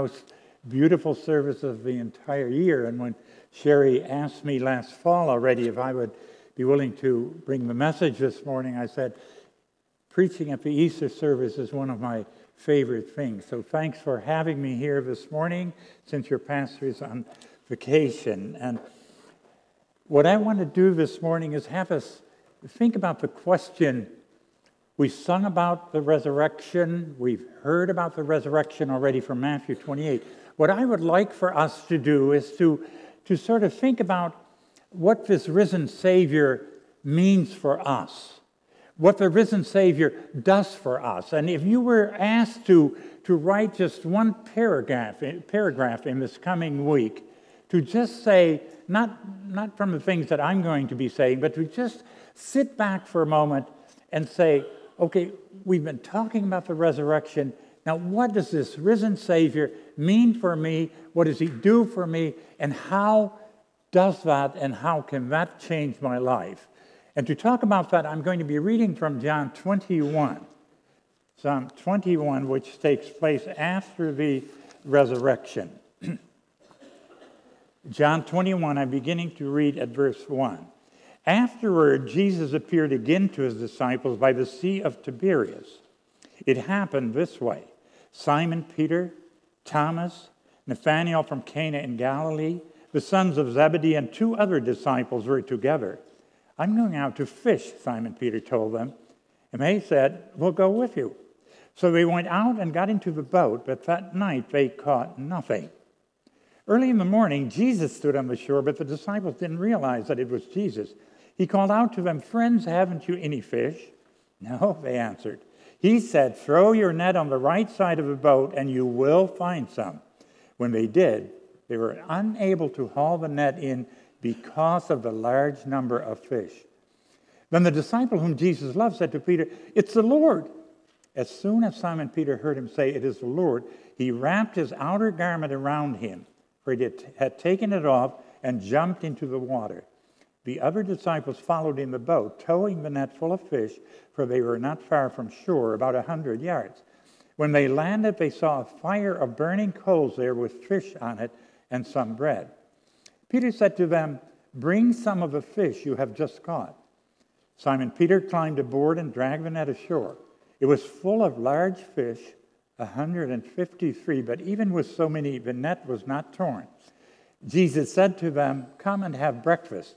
most beautiful service of the entire year. And when Sherry asked me last fall already if I would be willing to bring the message this morning, I said, preaching at the Easter service is one of my favorite things. So thanks for having me here this morning since your pastor is on vacation. And what I want to do this morning is have us think about the question we sung about the resurrection. We've heard about the resurrection already from Matthew 28. What I would like for us to do is to, to sort of think about what this risen Savior means for us, what the risen Savior does for us. And if you were asked to, to write just one paragraph, eh, paragraph in this coming week, to just say, not, not from the things that I'm going to be saying, but to just sit back for a moment and say, okay, we've been talking about the resurrection. Now, what does this risen Savior mean for me? What does he do for me? And how does that and how can that change my life? And to talk about that, I'm going to be reading from John 21. Psalm 21, which takes place after the resurrection. John 21, I'm beginning to read at verse 1. Afterward, Jesus appeared again to his disciples by the Sea of Tiberias. It happened this way Simon Peter, Thomas, Nathanael from Cana in Galilee, the sons of Zebedee, and two other disciples were together. I'm going out to fish, Simon Peter told them. And they said, We'll go with you. So they went out and got into the boat, but that night they caught nothing. Early in the morning, Jesus stood on the shore, but the disciples didn't realize that it was Jesus. He called out to them, Friends, haven't you any fish? No, they answered. He said, Throw your net on the right side of the boat, and you will find some. When they did, they were unable to haul the net in because of the large number of fish. Then the disciple whom Jesus loved said to Peter, It's the Lord. As soon as Simon Peter heard him say, It is the Lord, he wrapped his outer garment around him, for he had taken it off, and jumped into the water. The other disciples followed in the boat, towing the net full of fish, for they were not far from shore, about a hundred yards. When they landed, they saw a fire of burning coals there with fish on it and some bread. Peter said to them, Bring some of the fish you have just caught. Simon Peter climbed aboard and dragged the net ashore. It was full of large fish, a 153, but even with so many, the net was not torn. Jesus said to them, Come and have breakfast.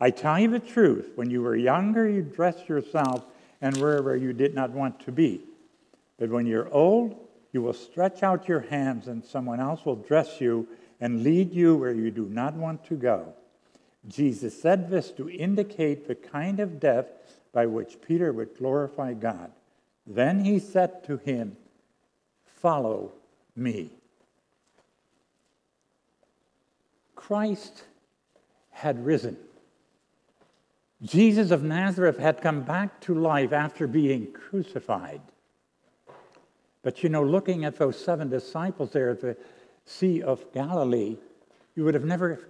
I tell you the truth, when you were younger, you dressed yourself and were where you did not want to be. But when you're old, you will stretch out your hands, and someone else will dress you and lead you where you do not want to go. Jesus said this to indicate the kind of death by which Peter would glorify God. Then he said to him, Follow me. Christ had risen. Jesus of Nazareth had come back to life after being crucified. But you know, looking at those seven disciples there at the Sea of Galilee, you would have never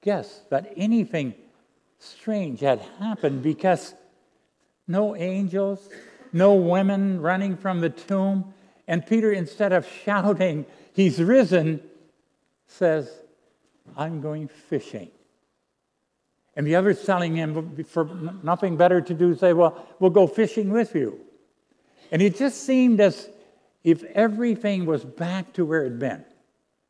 guessed that anything strange had happened because no angels, no women running from the tomb. And Peter, instead of shouting, He's risen, says, I'm going fishing. And the others telling him for nothing better to do, say, Well, we'll go fishing with you. And it just seemed as if everything was back to where it had been.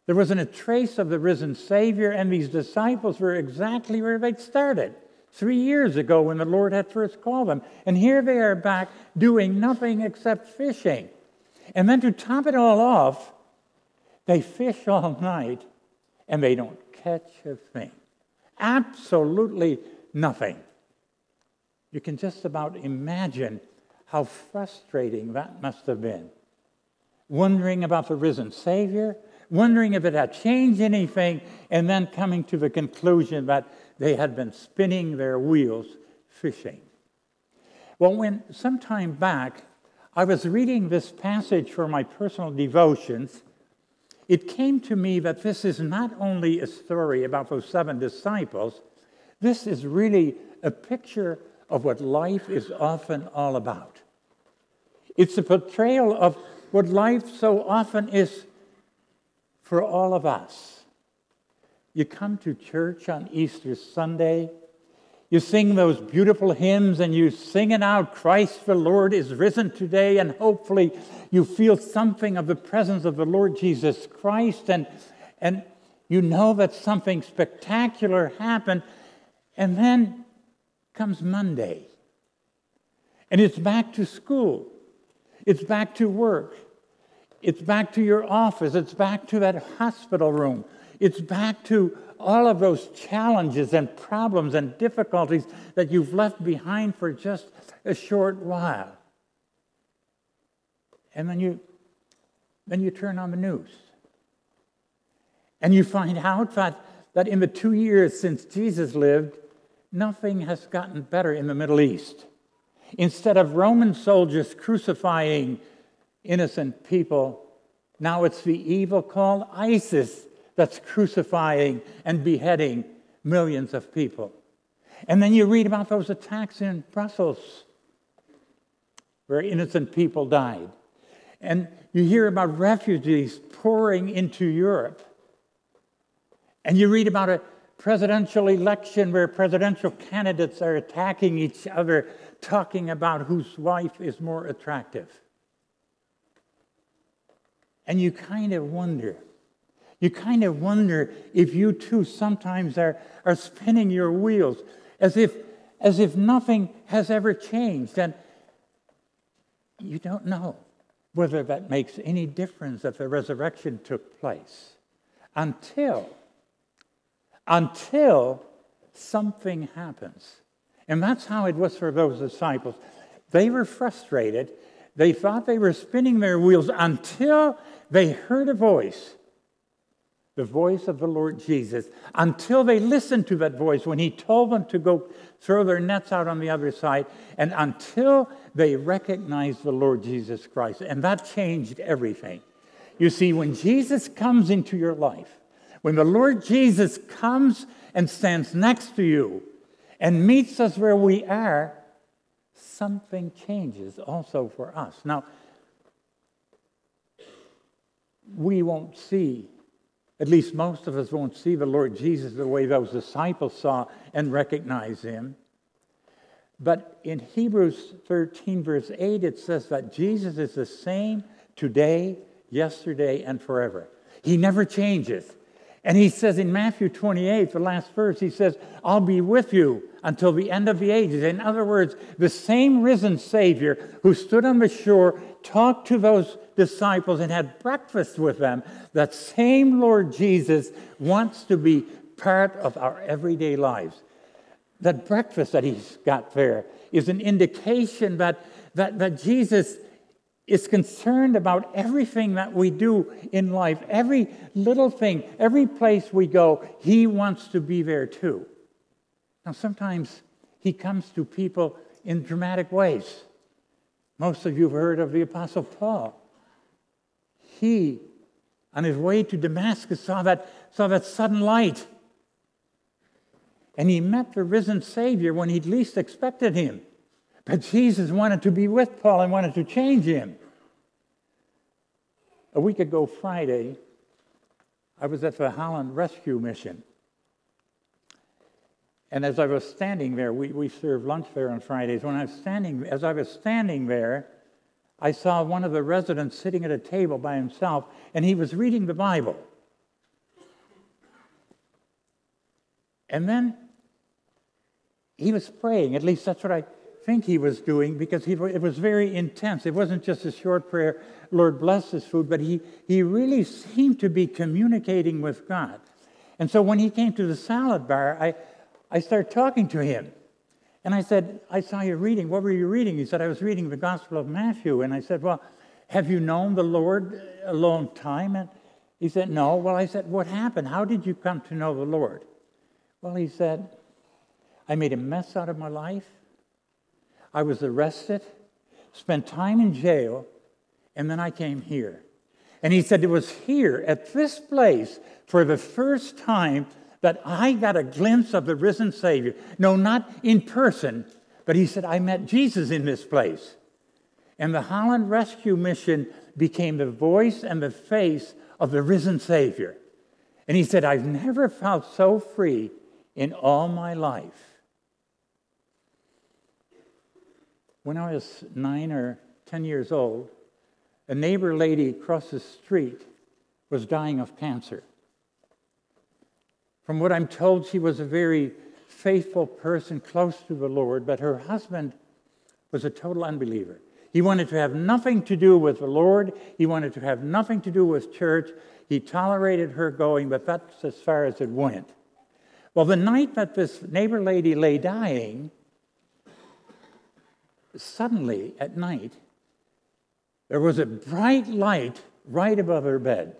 There wasn't a trace of the risen Savior, and these disciples were exactly where they'd started three years ago when the Lord had first called them. And here they are back doing nothing except fishing. And then to top it all off, they fish all night and they don't catch a thing. Absolutely nothing. You can just about imagine how frustrating that must have been. Wondering about the risen Savior, wondering if it had changed anything, and then coming to the conclusion that they had been spinning their wheels fishing. Well, when some time back I was reading this passage for my personal devotions, it came to me that this is not only a story about those seven disciples, this is really a picture of what life is often all about. It's a portrayal of what life so often is for all of us. You come to church on Easter Sunday, you sing those beautiful hymns and you sing it out Christ the Lord is risen today, and hopefully you feel something of the presence of the Lord Jesus Christ, and, and you know that something spectacular happened. And then comes Monday, and it's back to school, it's back to work, it's back to your office. It's back to that hospital room. It's back to all of those challenges and problems and difficulties that you've left behind for just a short while. And then you, then you turn on the news. And you find out that, that in the two years since Jesus lived, nothing has gotten better in the Middle East. Instead of Roman soldiers crucifying innocent people. Now it's the evil called ISIS that's crucifying and beheading millions of people. And then you read about those attacks in Brussels where innocent people died. And you hear about refugees pouring into Europe. And you read about a presidential election where presidential candidates are attacking each other, talking about whose wife is more attractive. And you kind of wonder, you kind of wonder if you too sometimes are, are spinning your wheels as if, as if nothing has ever changed. And you don't know whether that makes any difference that the resurrection took place until, until something happens. And that's how it was for those disciples. They were frustrated they thought they were spinning their wheels until they heard a voice, the voice of the Lord Jesus, until they listened to that voice when he told them to go throw their nets out on the other side, and until they recognized the Lord Jesus Christ. And that changed everything. You see, when Jesus comes into your life, when the Lord Jesus comes and stands next to you and meets us where we are, something changes also for us. Now, we won't see, at least most of us won't see the Lord Jesus the way those disciples saw and recognize him. But in Hebrews 13, verse 8, it says that Jesus is the same today, yesterday, and forever. He never changes. And he says in Matthew 28, the last verse, he says, I'll be with you until the end of the ages. In other words, the same risen Savior who stood on the shore, talked to those disciples, and had breakfast with them, that same Lord Jesus wants to be part of our everyday lives. That breakfast that he's got there is an indication that, that, that Jesus is concerned about everything that we do in life, every little thing, every place we go, he wants to be there too. Now, sometimes he comes to people in dramatic ways. Most of you have heard of the Apostle Paul. He, on his way to Damascus, saw that, saw that sudden light. And he met the risen Savior when he'd least expected him. But Jesus wanted to be with Paul and wanted to change him. A week ago, Friday, I was at the Holland Rescue Mission. And as I was standing there, we, we serve lunch there on Fridays. When I was standing, as I was standing there, I saw one of the residents sitting at a table by himself, and he was reading the Bible. And then he was praying. At least that's what I think he was doing because he, it was very intense. It wasn't just a short prayer, Lord bless this food, but he, he really seemed to be communicating with God. And so when he came to the salad bar, I, I started talking to him. And I said, I saw you reading. What were you reading? He said, I was reading the Gospel of Matthew. And I said, Well, have you known the Lord a long time? And he said, No. Well, I said, What happened? How did you come to know the Lord? Well, he said, I made a mess out of my life. I was arrested, spent time in jail, and then I came here. And he said, It was here at this place for the first time that I got a glimpse of the risen Savior. No, not in person, but he said, I met Jesus in this place. And the Holland Rescue Mission became the voice and the face of the risen Savior. And he said, I've never felt so free in all my life. When I was nine or 10 years old, a neighbor lady across the street was dying of cancer. From what I'm told, she was a very faithful person, close to the Lord, but her husband was a total unbeliever. He wanted to have nothing to do with the Lord. He wanted to have nothing to do with church. He tolerated her going, but that's as far as it went. Well, the night that this neighbor lady lay dying, suddenly at night, there was a bright light right above her bed.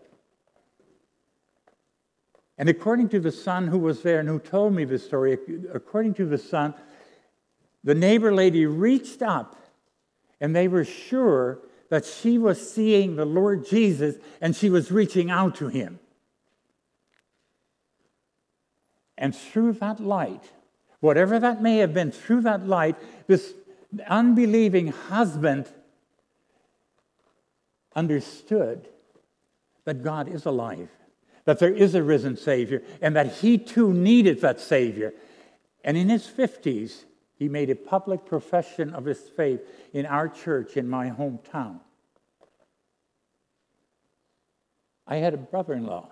And according to the son who was there and who told me the story, according to the son, the neighbor lady reached up and they were sure that she was seeing the Lord Jesus and she was reaching out to him. And through that light, whatever that may have been, through that light, this unbelieving husband understood that God is alive that there is a risen Savior, and that he too needed that Savior. And in his 50s, he made a public profession of his faith in our church in my hometown. I had a brother in law.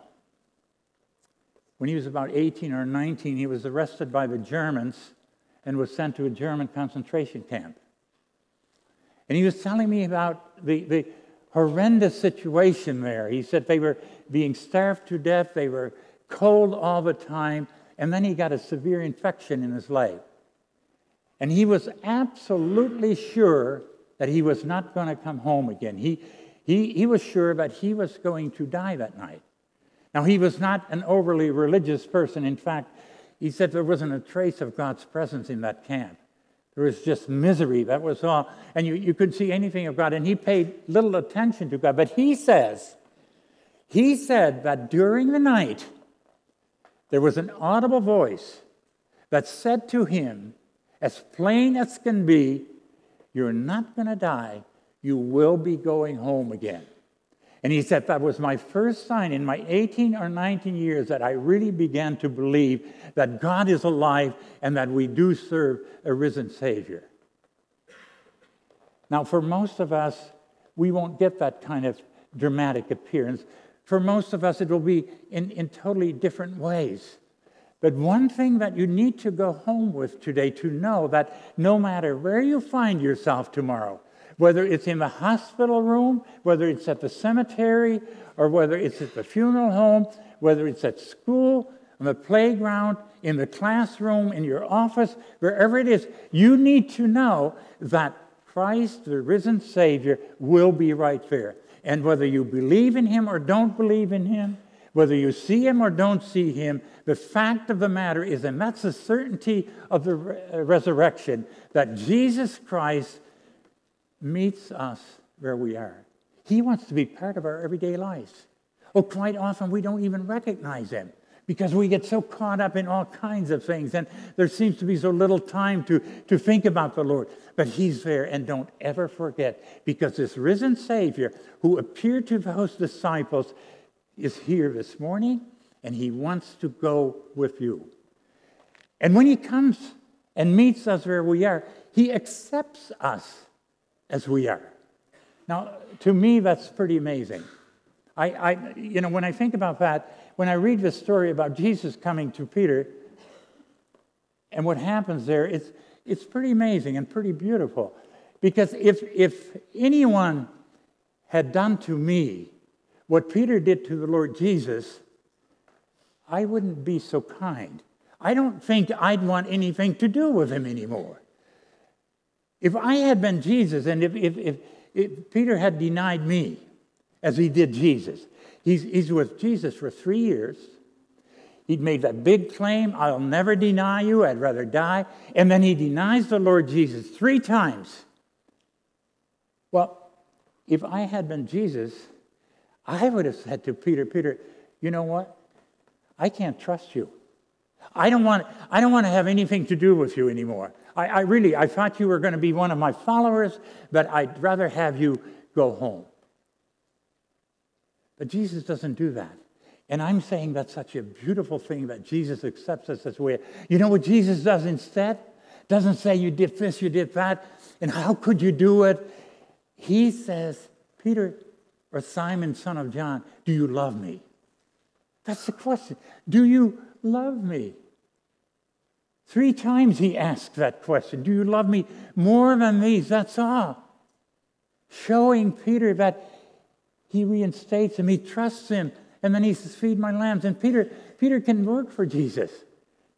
When he was about 18 or 19, he was arrested by the Germans and was sent to a German concentration camp. And he was telling me about the, the, horrendous situation there. He said they were being starved to death, they were cold all the time, and then he got a severe infection in his leg. And he was absolutely sure that he was not going to come home again. He, he, he was sure that he was going to die that night. Now, he was not an overly religious person. In fact, he said there wasn't a trace of God's presence in that camp. There was just misery. That was all. And you, you couldn't see anything of God. And he paid little attention to God. But he says, he said that during the night, there was an audible voice that said to him, as plain as can be, You're not going to die. You will be going home again. And he said that was my first sign in my 18 or 19 years that I really began to believe that God is alive and that we do serve a risen Savior. Now, for most of us, we won't get that kind of dramatic appearance. For most of us, it will be in, in totally different ways. But one thing that you need to go home with today to know that no matter where you find yourself tomorrow, whether it's in the hospital room, whether it's at the cemetery, or whether it's at the funeral home, whether it's at school, on the playground, in the classroom, in your office, wherever it is, you need to know that Christ, the risen Savior, will be right there. And whether you believe in Him or don't believe in Him, whether you see Him or don't see Him, the fact of the matter is, and that's the certainty of the re- resurrection, that Jesus Christ meets us where we are. He wants to be part of our everyday lives. Oh, quite often we don't even recognize him because we get so caught up in all kinds of things and there seems to be so little time to, to think about the Lord. But he's there and don't ever forget because this risen Savior who appeared to those disciples is here this morning and he wants to go with you. And when he comes and meets us where we are, he accepts us as we are. Now, to me, that's pretty amazing. I, I, you know, when I think about that, when I read the story about Jesus coming to Peter, And what happens there, it's, it's pretty amazing and pretty beautiful. Because if, if anyone had done to me what Peter did to the Lord Jesus, I wouldn't be so kind. I don't think I'd want anything to do with him anymore. If I had been Jesus and if, if, if, if Peter had denied me as he did Jesus, he's, he's with Jesus for three years. He'd made that big claim, I'll never deny you, I'd rather die. And then he denies the Lord Jesus three times. Well, if I had been Jesus, I would have said to Peter, Peter, you know what? I can't trust you. I don't want, I don't want to have anything to do with you anymore. I, I really, I thought you were going to be one of my followers, but I'd rather have you go home. But Jesus doesn't do that. And I'm saying that's such a beautiful thing that Jesus accepts us as we are. You know what Jesus does instead? Doesn't say you did this, you did that, and how could you do it? He says, Peter or Simon, son of John, do you love me? That's the question. Do you love me? Three times he asked that question. Do you love me more than these? That's all. Showing Peter that he reinstates him, he trusts him, and then he says, Feed my lambs. And Peter, Peter can work for Jesus.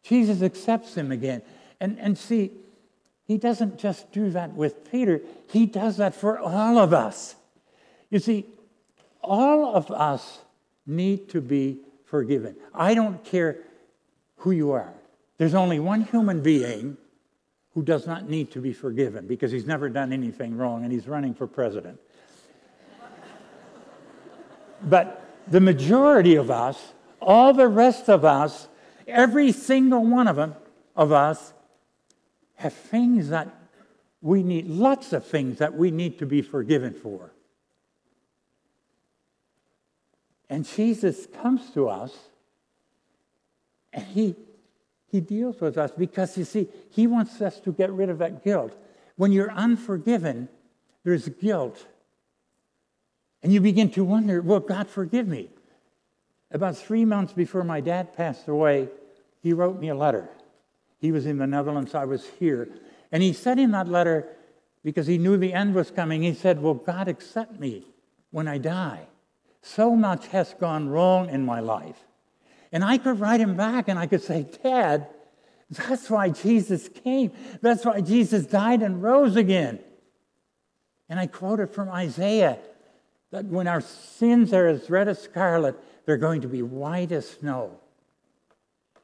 Jesus accepts him again. And, and see, he doesn't just do that with Peter, he does that for all of us. You see, all of us need to be forgiven. I don't care who you are. There's only one human being who does not need to be forgiven because he's never done anything wrong and he's running for president. but the majority of us, all the rest of us, every single one of them, of us, have things that we need, lots of things that we need to be forgiven for. And Jesus comes to us and he, he deals with us because, you see, he wants us to get rid of that guilt. When you're unforgiven, there's guilt. And you begin to wonder, will God forgive me? About three months before my dad passed away, he wrote me a letter. He was in the Netherlands, I was here. And he said in that letter, because he knew the end was coming, he said, Will God accept me when I die? So much has gone wrong in my life. And I could write him back and I could say, Dad, that's why Jesus came. That's why Jesus died and rose again. And I quoted from Isaiah that when our sins are as red as scarlet, they're going to be white as snow.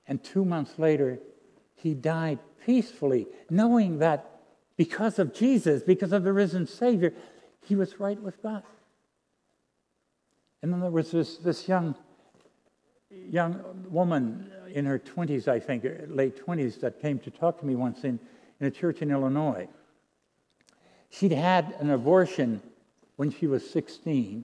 And two months later, he died peacefully, knowing that because of Jesus, because of the risen Savior, he was right with God. And then there was this, this young, young woman in her 20s, I think, late 20s, that came to talk to me once in, in a church in Illinois. She'd had an abortion when she was 16.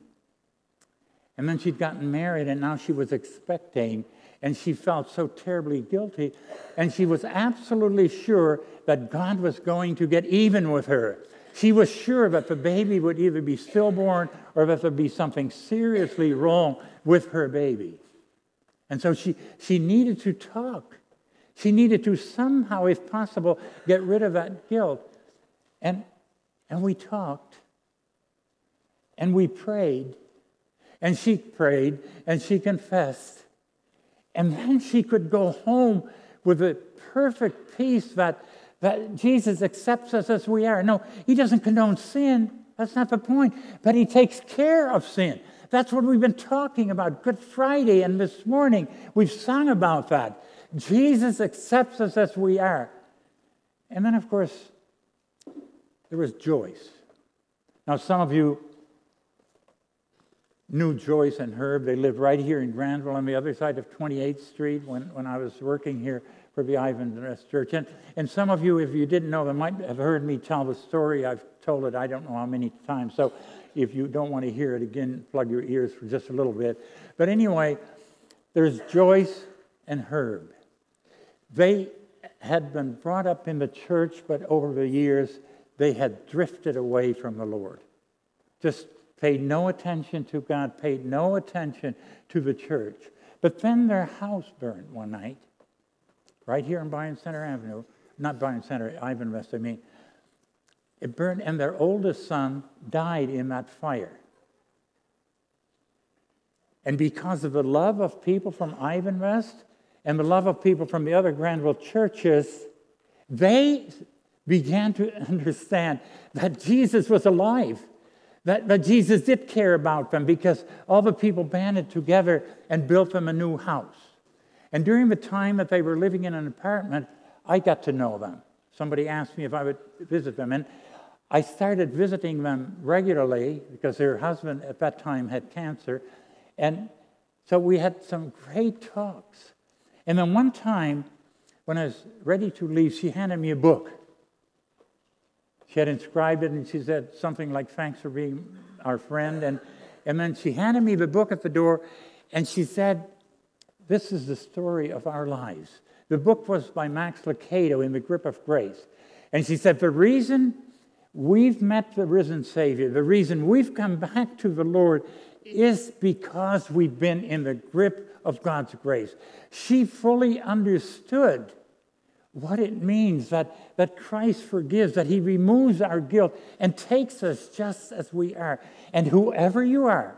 And then she'd gotten married, and now she was expecting, and she felt so terribly guilty. And she was absolutely sure that God was going to get even with her. She was sure that the baby would either be stillborn or that there'd be something seriously wrong with her baby. And so she, she needed to talk. She needed to somehow, if possible, get rid of that guilt. And, and we talked. And we prayed, and she prayed, and she confessed. And then she could go home with a perfect peace that, that Jesus accepts us as we are. No, he doesn't condone sin. That's not the point. But he takes care of sin. That's what we've been talking about Good Friday and this morning. We've sung about that. Jesus accepts us as we are. And then, of course, there was Joyce. Now, some of you knew Joyce and Herb. They lived right here in Grandville on the other side of 28th Street when, when I was working here for the Ivanrest Church. And, and some of you, if you didn't know, them might have heard me tell the story. I've told it I don't know how many times. So if you don't want to hear it again, plug your ears for just a little bit. But anyway, there's Joyce and Herb. They had been brought up in the church, but over the years, they had drifted away from the Lord. Just paid no attention to God, paid no attention to the church. But then their house burned one night. right here on Byron Center Avenue, not Byron Center, Ivanrest, I mean. It burned, and their oldest son died in that fire. And because of the love of people from Ivanrest and the love of people from the other Grandville churches, they began to understand that Jesus was alive, that, that Jesus did care about them because all the people banded together and built them a new house. And during the time that they were living in an apartment, I got to know them. Somebody asked me if I would visit them. And I started visiting them regularly because their husband at that time had cancer. And so we had some great talks. And then one time, when I was ready to leave, she handed me a book. She had inscribed it and she said something like, Thanks for being our friend. And, and then she handed me the book at the door and she said, This is the story of our lives. The book was by Max Lucado in the grip of grace. And she said, The reason we've met the risen Savior, the reason we've come back to the Lord is because we've been in the grip of God's grace. She fully understood what it means that, that Christ forgives, that He removes our guilt and takes us just as we are. And whoever you are,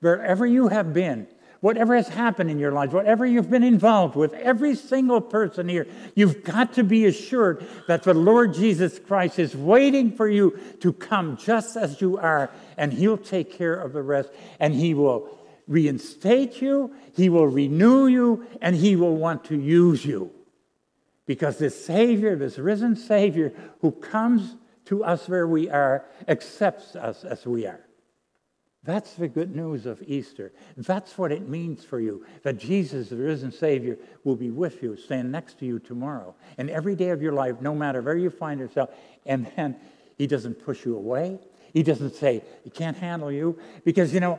wherever you have been, whatever has happened in your life, whatever you've been involved with, every single person here, you've got to be assured that the Lord Jesus Christ is waiting for you to come just as you are, and He'll take care of the rest, and He will reinstate you, He will renew you, and He will want to use you. Because this Savior, this risen Savior who comes to us where we are, accepts us as we are. That's the good news of Easter. That's what it means for you that Jesus, the risen Savior, will be with you, stand next to you tomorrow, and every day of your life, no matter where you find yourself. And then He doesn't push you away. He doesn't say, He can't handle you. Because, you know,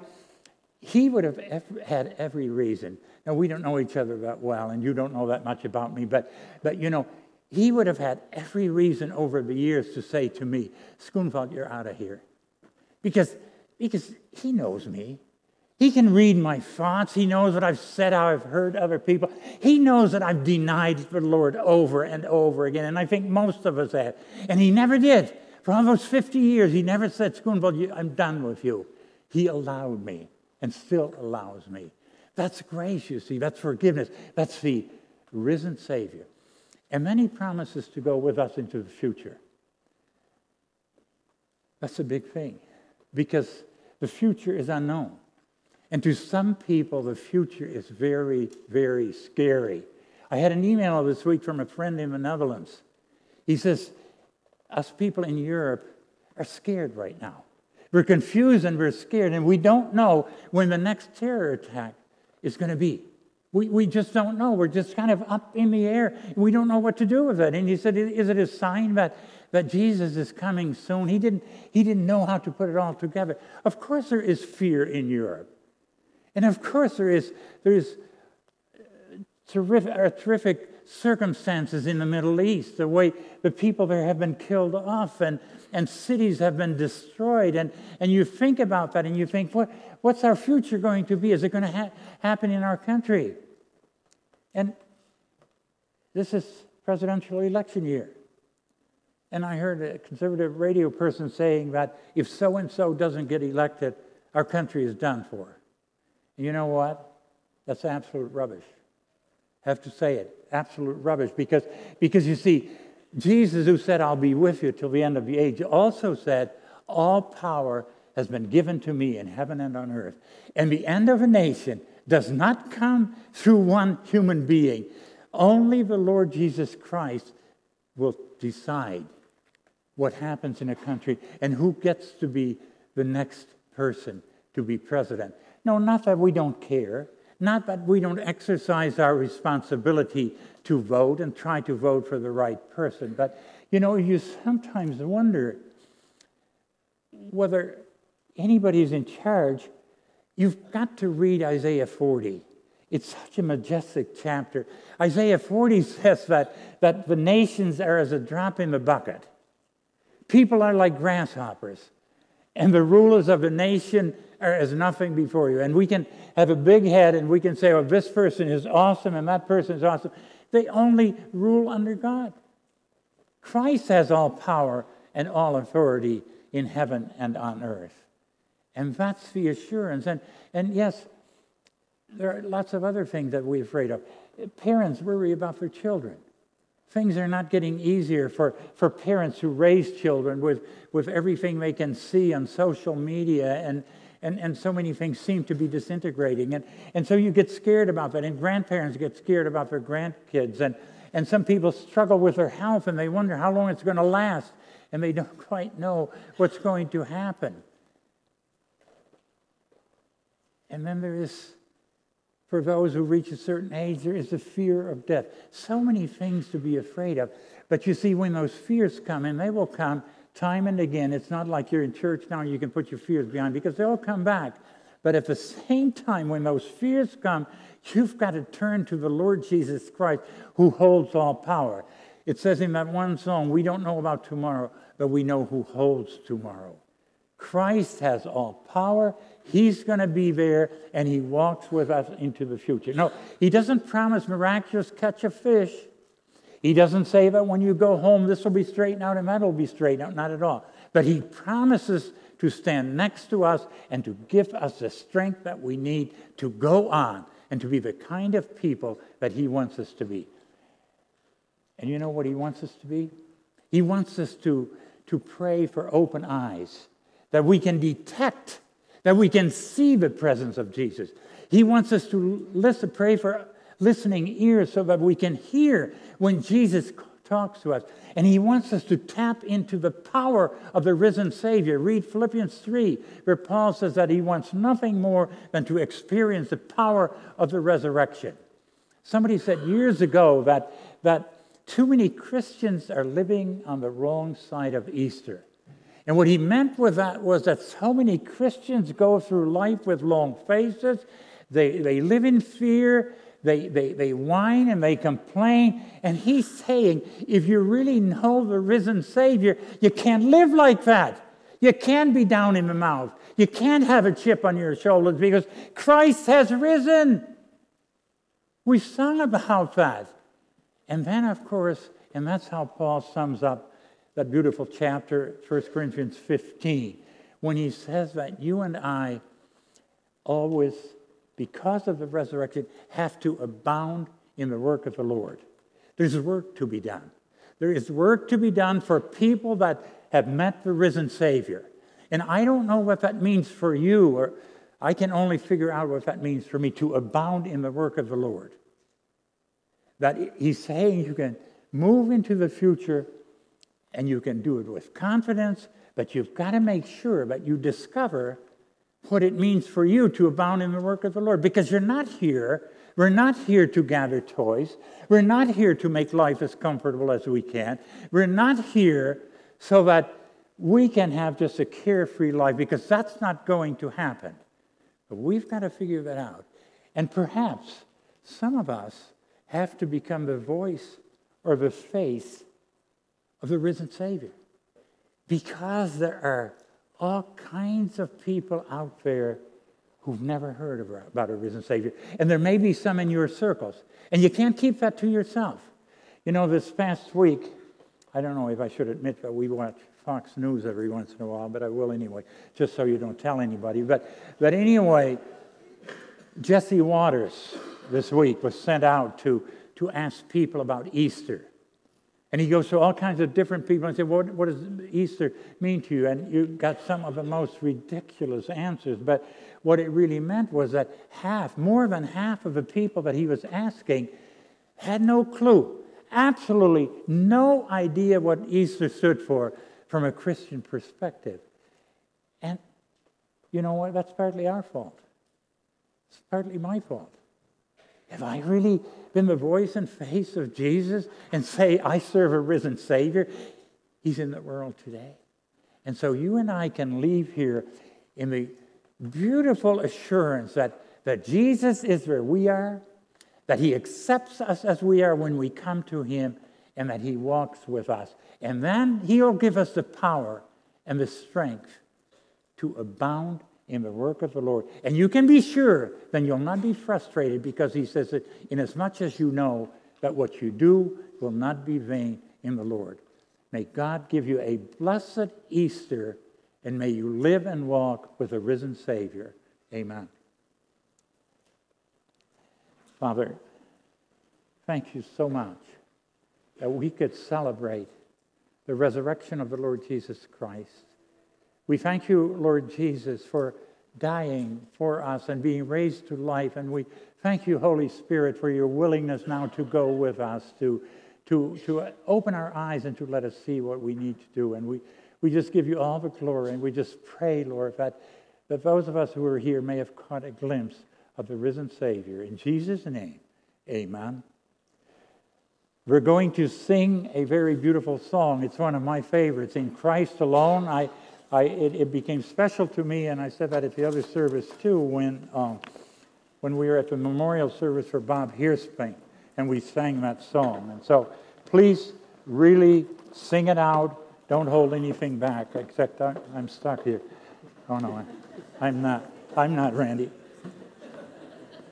He would have had every reason. Now, we don't know each other that well, and you don't know that much about me, but, but you know, He would have had every reason over the years to say to me, Schoonveld, you're out of here. Because because he knows me. He can read my thoughts. He knows what I've said, how I've heard other people. He knows that I've denied the Lord over and over again. And I think most of us have. And he never did. For almost 50 years, he never said, Schoonveld, I'm done with you. He allowed me and still allows me. That's grace, you see. That's forgiveness. That's the risen Savior. And then he promises to go with us into the future. That's a big thing because the future is unknown. And to some people, the future is very, very scary. I had an email this week from a friend in the Netherlands. He says, Us people in Europe are scared right now. We're confused and we're scared, and we don't know when the next terror attack is going to be. We, we just don't know. We're just kind of up in the air. We don't know what to do with it. And he said, Is it a sign that that Jesus is coming soon. He didn't, he didn't know how to put it all together. Of course, there is fear in Europe. And of course, there is, there is uh, terrific, terrific circumstances in the Middle East, the way the people there have been killed off and, and cities have been destroyed. And, and you think about that and you think, what, what's our future going to be? Is it going to ha- happen in our country? And this is presidential election year. And I heard a conservative radio person saying that if so and so doesn't get elected, our country is done for. And you know what? That's absolute rubbish. Have to say it. Absolute rubbish. Because, because you see, Jesus, who said, I'll be with you till the end of the age, also said, All power has been given to me in heaven and on earth. And the end of a nation does not come through one human being. Only the Lord Jesus Christ will decide what happens in a country and who gets to be the next person to be president. No, not that we don't care, not that we don't exercise our responsibility to vote and try to vote for the right person, but you know, you sometimes wonder whether anybody's in charge. You've got to read Isaiah 40. It's such a majestic chapter. Isaiah 40 says that, that the nations are as a drop in the bucket. People are like grasshoppers, and the rulers of the nation are as nothing before you. And we can have a big head and we can say, oh, this person is awesome and that person is awesome. They only rule under God. Christ has all power and all authority in heaven and on earth. And that's the assurance. And, and yes, there are lots of other things that we're afraid of. Parents worry about their children. Things are not getting easier for, for parents who raise children with, with everything they can see on social media, and, and, and so many things seem to be disintegrating. And, and so you get scared about that, and grandparents get scared about their grandkids. And, and some people struggle with their health, and they wonder how long it's going to last, and they don't quite know what's going to happen. And then there is for those who reach a certain age, there is the fear of death. So many things to be afraid of. But you see, when those fears come, and they will come time and again, it's not like you're in church now and you can put your fears behind because they'll come back. But at the same time, when those fears come, you've got to turn to the Lord Jesus Christ who holds all power. It says in that one song, we don't know about tomorrow, but we know who holds tomorrow. Christ has all power. He's going to be there and he walks with us into the future. No, he doesn't promise miraculous catch of fish. He doesn't say that when you go home, this will be straightened out and that will be straightened out. Not at all. But he promises to stand next to us and to give us the strength that we need to go on and to be the kind of people that he wants us to be. And you know what he wants us to be? He wants us to, to pray for open eyes, that we can detect that we can see the presence of Jesus. He wants us to listen, pray for listening ears so that we can hear when Jesus talks to us. And he wants us to tap into the power of the risen Savior. Read Philippians 3, where Paul says that he wants nothing more than to experience the power of the resurrection. Somebody said years ago that, that too many Christians are living on the wrong side of Easter. And what he meant with that was that so many Christians go through life with long faces, they, they live in fear, they, they, they whine and they complain. And he's saying, if you really know the risen Savior, you can't live like that. You can't be down in the mouth. You can't have a chip on your shoulders because Christ has risen. We sung about that. And then, of course, and that's how Paul sums up that beautiful chapter, 1 Corinthians 15, when he says that you and I always, because of the resurrection, have to abound in the work of the Lord. There's work to be done. There is work to be done for people that have met the risen Savior. And I don't know what that means for you, or I can only figure out what that means for me to abound in the work of the Lord. That he's saying you can move into the future and you can do it with confidence, but you've got to make sure that you discover what it means for you to abound in the work of the Lord because you're not here. We're not here to gather toys. We're not here to make life as comfortable as we can. We're not here so that we can have just a carefree life because that's not going to happen. But we've got to figure that out. And perhaps some of us have to become the voice or the face of the risen Savior. Because there are all kinds of people out there who've never heard about a risen Savior. And there may be some in your circles. And you can't keep that to yourself. You know, this past week, I don't know if I should admit that we watch Fox News every once in a while, but I will anyway, just so you don't tell anybody. But, but anyway, Jesse Watters this week was sent out to, to ask people about Easter. And he goes to all kinds of different people and said, what, what does Easter mean to you? And you got some of the most ridiculous answers. But what it really meant was that half, more than half of the people that he was asking had no clue, absolutely no idea what Easter stood for from a Christian perspective. And you know what? That's partly our fault. It's partly my fault. Have I really been the voice and face of Jesus and say, I serve a risen Savior? He's in the world today. And so you and I can leave here in the beautiful assurance that, that Jesus is where we are, that He accepts us as we are when we come to Him, and that He walks with us. And then He'll give us the power and the strength to abound in the work of the Lord. And you can be sure then you'll not be frustrated because he says that inasmuch as you know that what you do will not be vain in the Lord. May God give you a blessed Easter and may you live and walk with a risen Savior. Amen. Father, thank you so much that we could celebrate the resurrection of the Lord Jesus Christ. We thank you, Lord Jesus, for dying for us and being raised to life. And we thank you, Holy Spirit, for your willingness now to go with us, to, to, to open our eyes and to let us see what we need to do. And we, we just give you all the glory. And we just pray, Lord, that, that those of us who are here may have caught a glimpse of the risen Savior. In Jesus' name, amen. We're going to sing a very beautiful song. It's one of my favorites. In Christ alone, I, I, it, it became special to me, and I said that at the other service too when, um, when we were at the memorial service for Bob Heerspink, and we sang that song. And so please really sing it out. Don't hold anything back, except I, I'm stuck here. Oh, no, I, I'm not. I'm not, Randy.